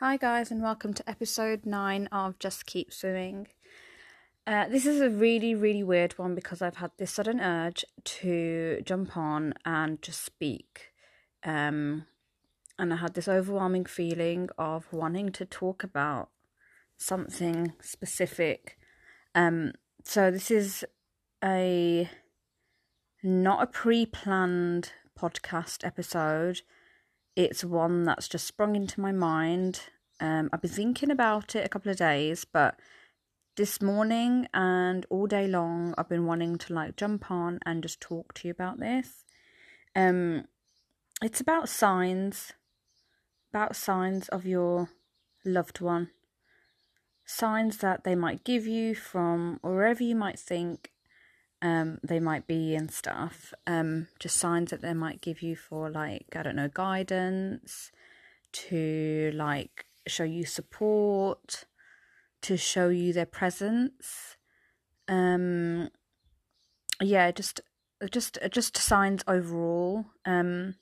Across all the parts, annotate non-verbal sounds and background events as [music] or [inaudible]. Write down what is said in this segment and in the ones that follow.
Hi, guys, and welcome to episode 9 of Just Keep Swimming. Uh, this is a really, really weird one because I've had this sudden urge to jump on and just speak. Um, and I had this overwhelming feeling of wanting to talk about something specific. Um, so, this is a not a pre planned podcast episode it's one that's just sprung into my mind. Um, I've been thinking about it a couple of days, but this morning and all day long, I've been wanting to like jump on and just talk to you about this. Um, it's about signs, about signs of your loved one, signs that they might give you from wherever you might think um, they might be and stuff. Um, just signs that they might give you for like I don't know guidance, to like show you support, to show you their presence. Um, yeah, just just just signs overall. Um,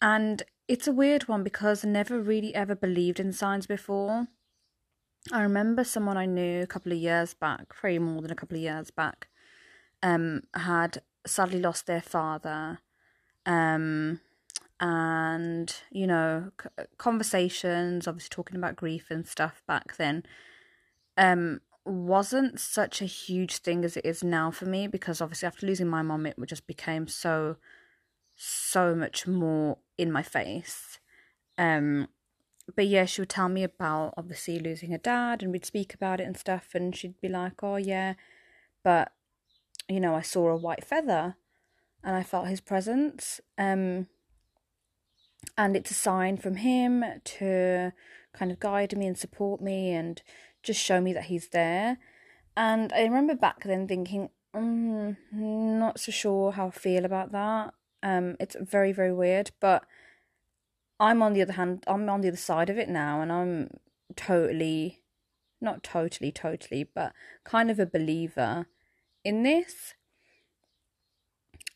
and it's a weird one because I never really ever believed in signs before. I remember someone I knew a couple of years back, probably more than a couple of years back, um, had sadly lost their father. Um, and, you know, conversations, obviously talking about grief and stuff back then, um, wasn't such a huge thing as it is now for me because obviously after losing my mom, it just became so, so much more in my face. Um, but yeah, she would tell me about obviously losing her dad, and we'd speak about it and stuff, and she'd be like, "Oh yeah," but you know, I saw a white feather and I felt his presence. Um, and it's a sign from him to kind of guide me and support me and just show me that he's there. And I remember back then thinking, mm, not so sure how I feel about that. Um, it's very, very weird, but I'm on the other hand, I'm on the other side of it now, and I'm totally, not totally, totally, but kind of a believer in this.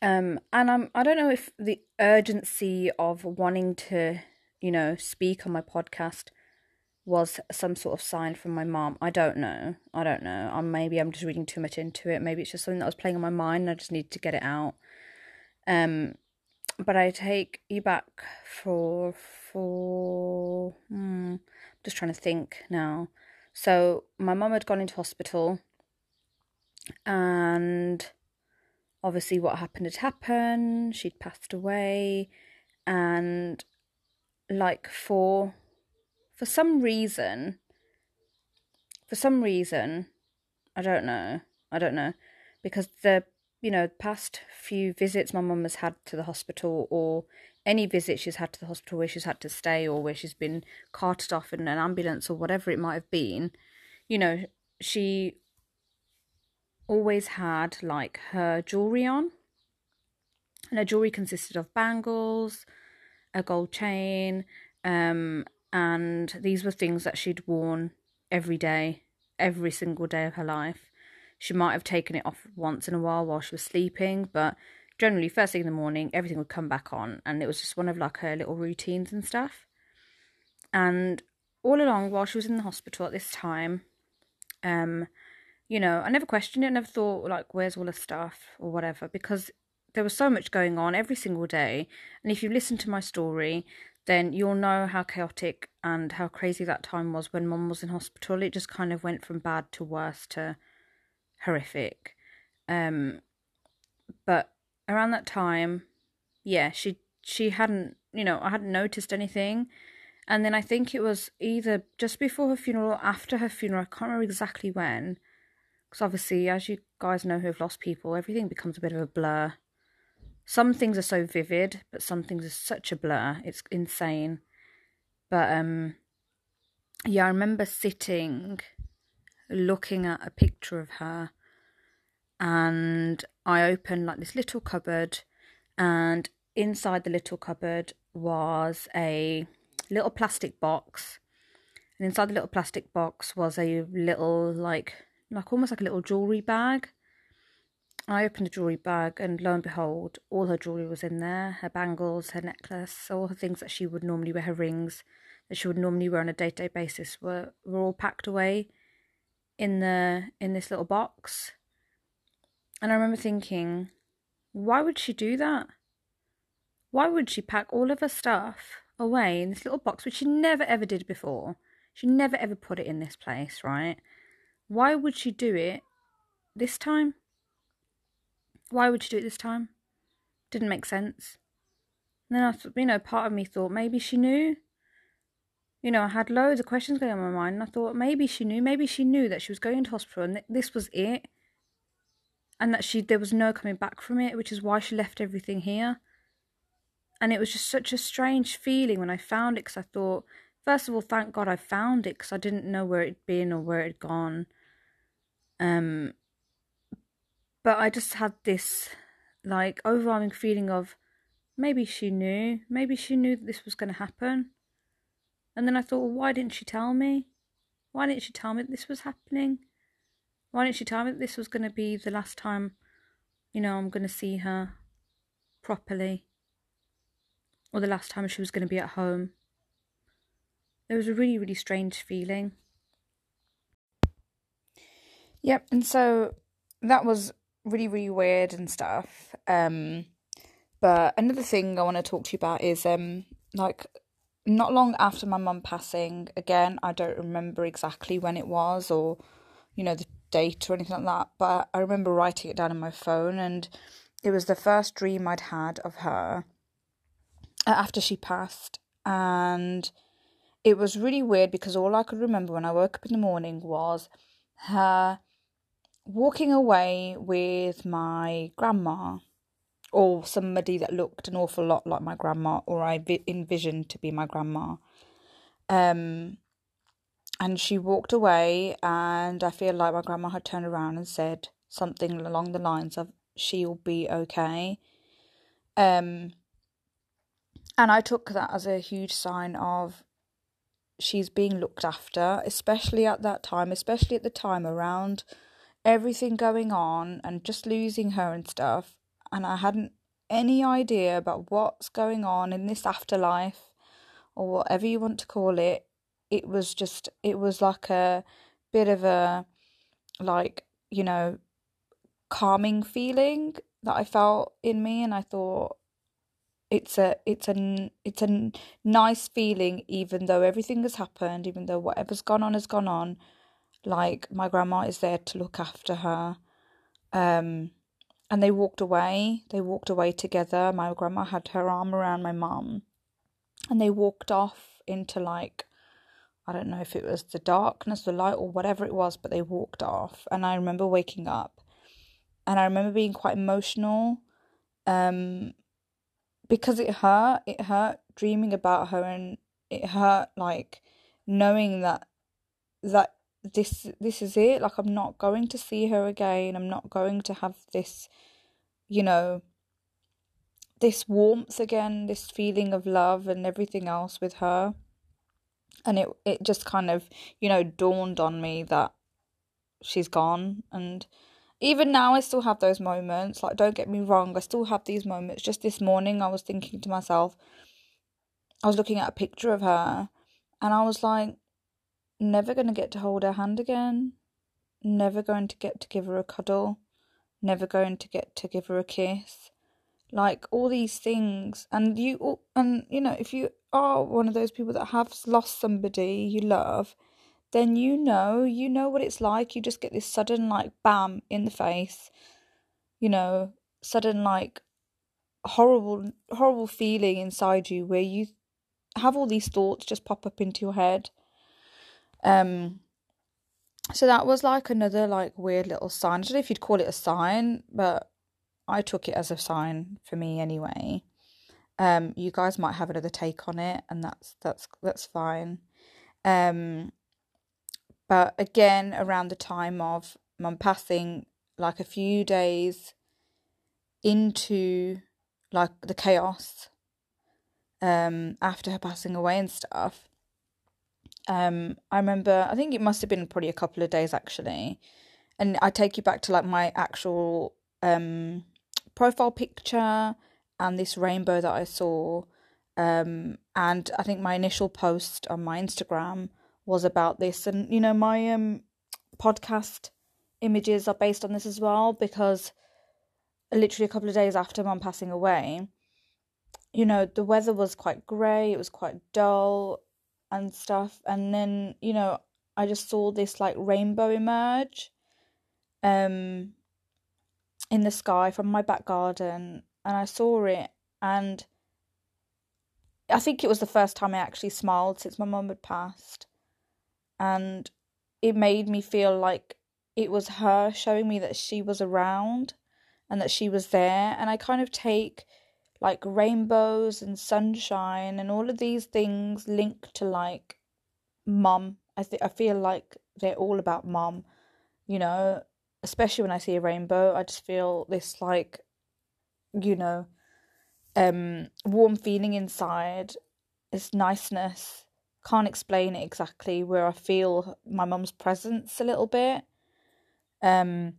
Um, and I'm I don't know if the urgency of wanting to, you know, speak on my podcast was some sort of sign from my mom. I don't know. I don't know. Um, maybe I'm just reading too much into it. Maybe it's just something that was playing on my mind. And I just need to get it out. Um, but I take you back for for. Hmm, just trying to think now. So my mum had gone into hospital and obviously what happened had happened she'd passed away and like for for some reason for some reason i don't know i don't know because the you know past few visits my mum has had to the hospital or any visit she's had to the hospital where she's had to stay or where she's been carted off in an ambulance or whatever it might have been you know she always had like her jewelry on. And her jewelry consisted of bangles, a gold chain, um, and these were things that she'd worn every day, every single day of her life. She might have taken it off once in a while while she was sleeping, but generally, first thing in the morning, everything would come back on, and it was just one of like her little routines and stuff. And all along, while she was in the hospital at this time, um, you know, I never questioned it, never thought like, where's all the stuff or whatever, because there was so much going on every single day. And if you listen to my story, then you'll know how chaotic and how crazy that time was when mum was in hospital. It just kind of went from bad to worse to horrific. Um, but around that time, yeah, she she hadn't, you know, I hadn't noticed anything. And then I think it was either just before her funeral or after her funeral. I can't remember exactly when because obviously, as you guys know who have lost people, everything becomes a bit of a blur. Some things are so vivid, but some things are such a blur. It's insane. But um, yeah, I remember sitting, looking at a picture of her, and I opened like this little cupboard, and inside the little cupboard was a little plastic box, and inside the little plastic box was a little like like almost like a little jewelry bag. I opened the jewellery bag, and lo and behold, all her jewellery was in there her bangles, her necklace, all the things that she would normally wear, her rings that she would normally wear on a day to day basis were, were all packed away in the in this little box. And I remember thinking, why would she do that? Why would she pack all of her stuff away in this little box, which she never ever did before? She never ever put it in this place, right? Why would she do it this time? Why would she do it this time? Didn't make sense. And then I thought, you know, part of me thought maybe she knew. You know, I had loads of questions going on my mind, and I thought maybe she knew. Maybe she knew that she was going to hospital and this was it, and that she there was no coming back from it, which is why she left everything here. And it was just such a strange feeling when I found it, because I thought, first of all, thank God I found it, because I didn't know where it'd been or where it'd gone. Um, but I just had this like overwhelming feeling of maybe she knew, maybe she knew that this was going to happen. And then I thought, well, why didn't she tell me? Why didn't she tell me that this was happening? Why didn't she tell me that this was going to be the last time, you know, I'm going to see her properly? Or the last time she was going to be at home? There was a really, really strange feeling. Yep, and so that was really, really weird and stuff. Um, but another thing I want to talk to you about is um, like not long after my mum passing. Again, I don't remember exactly when it was or you know the date or anything like that. But I remember writing it down on my phone, and it was the first dream I'd had of her after she passed, and it was really weird because all I could remember when I woke up in the morning was her walking away with my grandma or somebody that looked an awful lot like my grandma or I envisioned to be my grandma. Um, and she walked away, and I feel like my grandma had turned around and said something along the lines of, She'll be okay. Um, and I took that as a huge sign of she's being looked after, especially at that time, especially at the time around everything going on and just losing her and stuff. And I hadn't any idea about what's going on in this afterlife or whatever you want to call it. It was just, it was like a bit of a, like, you know, calming feeling that I felt in me. And I thought, it's a it's a it's a nice feeling even though everything has happened even though whatever's gone on has gone on like my grandma is there to look after her. Um and they walked away. They walked away together. My grandma had her arm around my mum. And they walked off into like i don't know if it was the darkness the light or whatever it was but they walked off. And i remember waking up. And i remember being quite emotional um because it hurt. It hurt dreaming about her and it hurt like knowing that that this this is it. Like i'm not going to see her again. I'm not going to have this you know this warmth again this feeling of love and everything else with her. And it it just kind of you know dawned on me that she's gone. And even now i still have those moments. Like don't get me wrong i still have these moments. Just this morning i was thinking to myself i was looking at a picture of her and i was like never going to get to hold her hand again, never going to get to give her a cuddle, never going to get to give her a kiss. Like all these things, and you, and you know, if you are one of those people that have lost somebody you love, then you know, you know what it's like. You just get this sudden, like, bam in the face, you know, sudden, like, horrible, horrible feeling inside you where you have all these thoughts just pop up into your head um, so that was like another like weird little sign. I don't know if you'd call it a sign, but I took it as a sign for me anyway. Um, you guys might have another take on it, and that's that's that's fine. Um, but again, around the time of mum passing, like a few days into like the chaos, um, after her passing away and stuff, um, I remember, I think it must have been probably a couple of days actually. And I take you back to like my actual um profile picture and this rainbow that I saw. Um, and I think my initial post on my Instagram was about this, and you know my um podcast images are based on this as well because literally a couple of days after mum passing away, you know the weather was quite grey, it was quite dull and stuff, and then you know I just saw this like rainbow emerge, um, in the sky from my back garden, and I saw it, and I think it was the first time I actually smiled since my mum had passed, and it made me feel like it was her showing me that she was around and that she was there, and I kind of take like rainbows and sunshine and all of these things linked to like mum. I think I feel like they're all about mum, you know, especially when I see a rainbow, I just feel this like you know, um, warm feeling inside, this niceness. Can't explain it exactly. Where I feel my mum's presence a little bit. Um.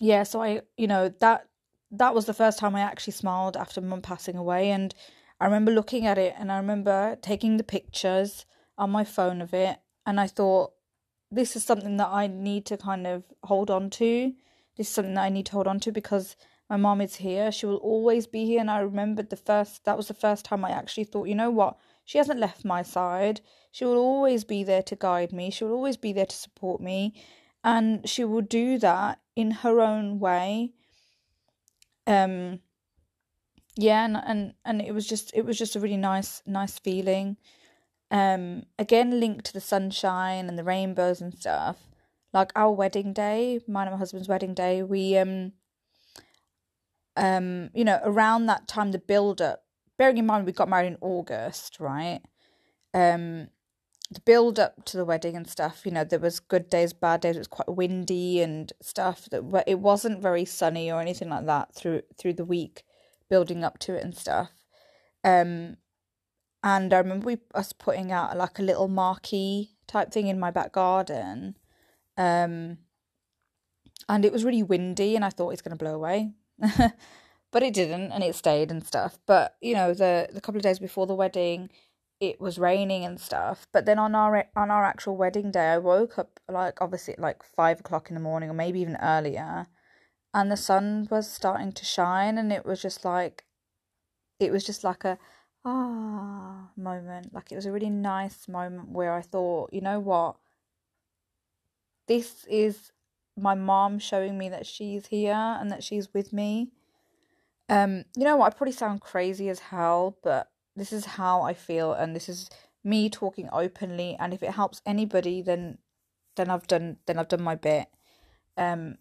Yeah, so I, you know, that that was the first time I actually smiled after mum passing away, and I remember looking at it, and I remember taking the pictures on my phone of it, and I thought, this is something that I need to kind of hold on to. This is something that I need to hold on to because my mom is here. She will always be here. And I remembered the first, that was the first time I actually thought, you know what? She hasn't left my side. She will always be there to guide me. She will always be there to support me. And she will do that in her own way. Um, yeah, and, and, and it was just, it was just a really nice, nice feeling. Um, again, linked to the sunshine and the rainbows and stuff. Like our wedding day, mine and my husband's wedding day, we, um, um, you know, around that time, the build up, bearing in mind we got married in August, right? Um, the build up to the wedding and stuff, you know, there was good days, bad days. It was quite windy and stuff. That it wasn't very sunny or anything like that through through the week, building up to it and stuff. Um, and I remember we us putting out like a little marquee type thing in my back garden. Um, and it was really windy, and I thought it's going to blow away. [laughs] but it didn't, and it stayed and stuff. But you know, the the couple of days before the wedding, it was raining and stuff. But then on our on our actual wedding day, I woke up like obviously at like five o'clock in the morning, or maybe even earlier, and the sun was starting to shine, and it was just like, it was just like a ah moment. Like it was a really nice moment where I thought, you know what, this is my mom showing me that she's here and that she's with me. Um, you know what? I probably sound crazy as hell, but this is how I feel, and this is me talking openly. And if it helps anybody, then then I've done then I've done my bit. Um,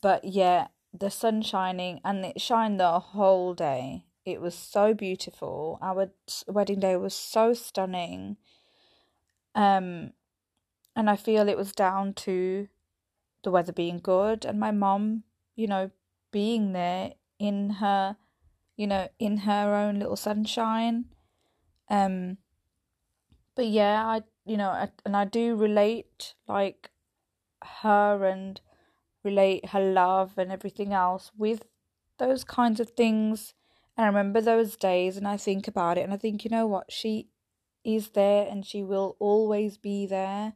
but yeah, the sun shining and it shined the whole day. It was so beautiful. Our wedding day was so stunning. Um, and I feel it was down to the weather being good and my mom, you know, being there in her, you know, in her own little sunshine. Um, but yeah, I, you know, I, and I do relate like her and relate her love and everything else with those kinds of things. And I remember those days and I think about it and I think, you know what, she is there and she will always be there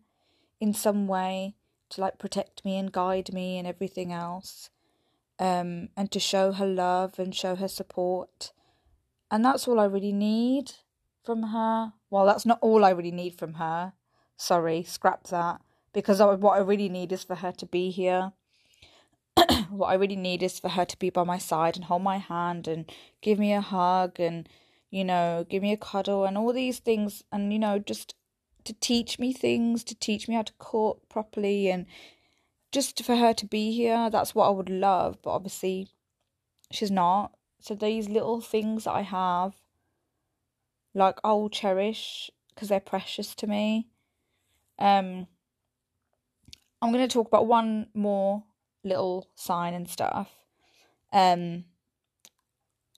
in some way to like protect me and guide me and everything else um and to show her love and show her support. And that's all I really need from her. Well that's not all I really need from her. Sorry scrap that. Because I, what I really need is for her to be here. [clears throat] What I really need is for her to be by my side and hold my hand and give me a hug and you know give me a cuddle and all these things. And you know just to teach me things, to teach me how to cook properly, and just for her to be here. That's what I would love, but obviously, she's not. So these little things that I have, like I will cherish because they're precious to me. Um, I'm gonna talk about one more little sign and stuff. Um,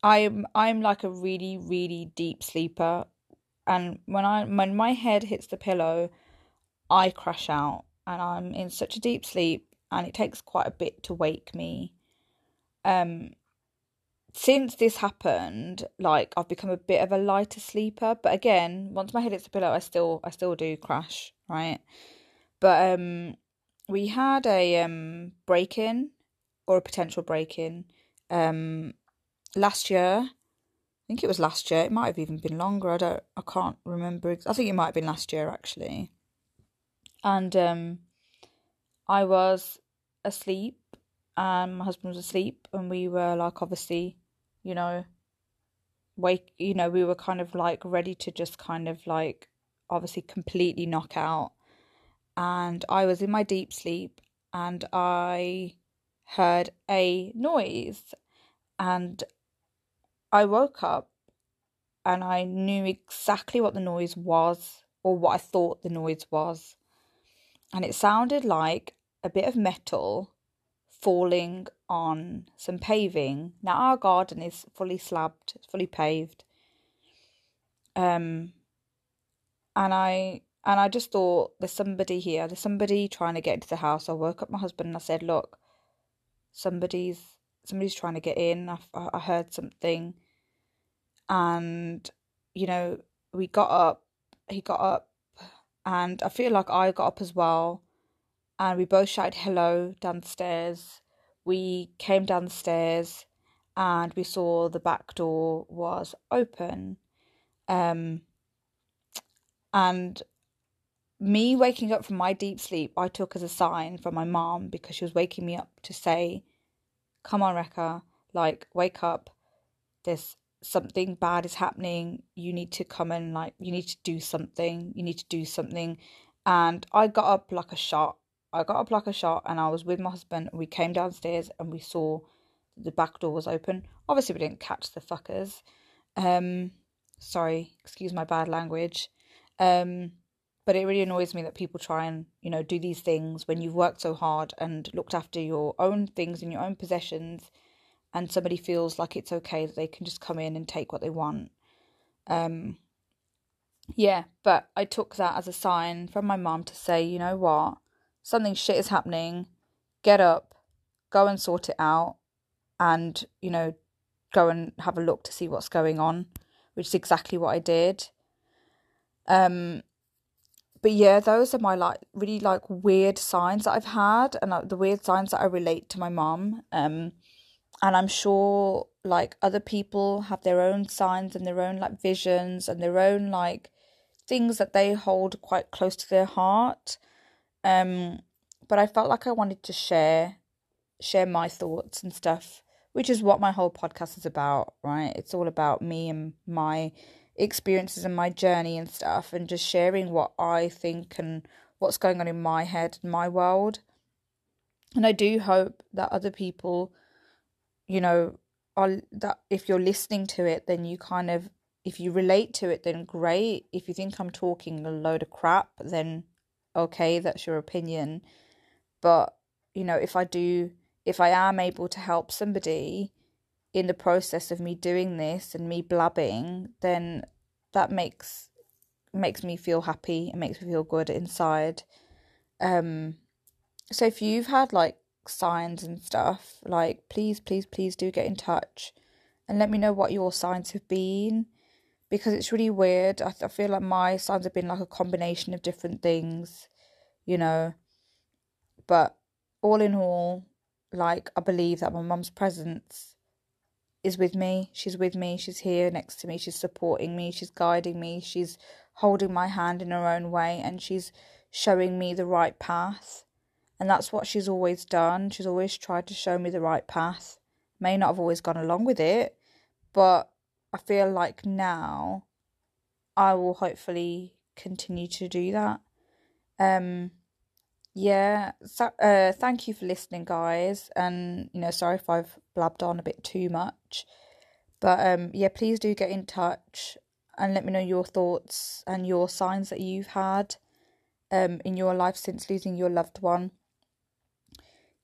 I'm I'm like a really really deep sleeper and when I when my head hits the pillow, I crash out and I'm in such a deep sleep and it takes quite a bit to wake me. Um, since this happened, like I've become a bit of a lighter sleeper. But again, once my head hits the pillow, I still I still do crash, right? But um, we had a um break in or a potential break in um last year. I think it was last year. It might have even been longer. I don't. I can't remember. I think it might have been last year actually. And um, I was asleep, and my husband was asleep, and we were like obviously you know, wake, you know, we were kind of like ready to just kind of like obviously completely knock out. And I was in my deep sleep and I heard a noise and I woke up and I knew exactly what the noise was or what I thought the noise was. And it sounded like a bit of metal falling on some paving. Now our garden is fully slabbed, fully paved. Um and I and I just thought there's somebody here, there's somebody trying to get into the house. I woke up my husband and I said, "Look, somebody's somebody's trying to get in. I, I heard something." And you know, we got up, he got up, and I feel like I got up as well and we both shouted hello downstairs. We came downstairs and we saw the back door was open. Um, and me waking up from my deep sleep, I took as a sign from my mom because she was waking me up to say, Come on, Rekha, like, wake up. There's something bad is happening. You need to come and, like, you need to do something. You need to do something. And I got up like a shot I got up like a shot and I was with my husband. We came downstairs and we saw the back door was open. Obviously, we didn't catch the fuckers. Um, sorry, excuse my bad language. Um, but it really annoys me that people try and you know do these things when you've worked so hard and looked after your own things and your own possessions, and somebody feels like it's okay that they can just come in and take what they want. Um, yeah, but I took that as a sign from my mum to say, you know what something shit is happening, get up, go and sort it out, and, you know, go and have a look to see what's going on, which is exactly what I did. Um, but yeah, those are my like really like weird signs that I've had, and like, the weird signs that I relate to my mom. Um, and I'm sure like other people have their own signs and their own like visions and their own like things that they hold quite close to their heart. Um, but I felt like I wanted to share share my thoughts and stuff, which is what my whole podcast is about, right? It's all about me and my experiences and my journey and stuff and just sharing what I think and what's going on in my head and my world. And I do hope that other people, you know, are that if you're listening to it, then you kind of if you relate to it, then great. If you think I'm talking a load of crap, then okay, that's your opinion. But, you know, if I do, if I am able to help somebody in the process of me doing this and me blabbing, then that makes makes me feel happy and makes me feel good inside. Um so if you've had like signs and stuff, like please, please, please do get in touch and let me know what your signs have been because it's really weird. I, I feel like my signs have been like a combination of different things, you know. But all in all, like I believe that my mum's presence is with me. She's with me. She's here next to me. She's supporting me. She's guiding me. She's holding my hand in her own way and she's showing me the right path. And that's what she's always done. She's always tried to show me the right path. May not have always gone along with it, but I feel like now I will hopefully continue to do that. Um yeah, so, uh thank you for listening guys and you know sorry if I've blabbed on a bit too much. But um yeah, please do get in touch and let me know your thoughts and your signs that you've had um in your life since losing your loved one.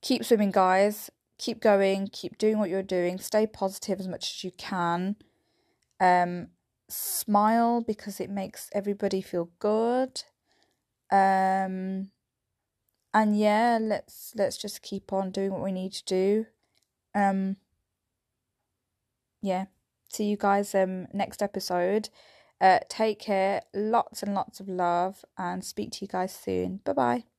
Keep swimming guys, keep going, keep doing what you're doing, stay positive as much as you can. Um, smile because it makes everybody feel good. Um, and yeah, let's let's just keep on doing what we need to do. Um, yeah, see you guys um next episode. Uh, take care, lots and lots of love, and speak to you guys soon. Bye bye.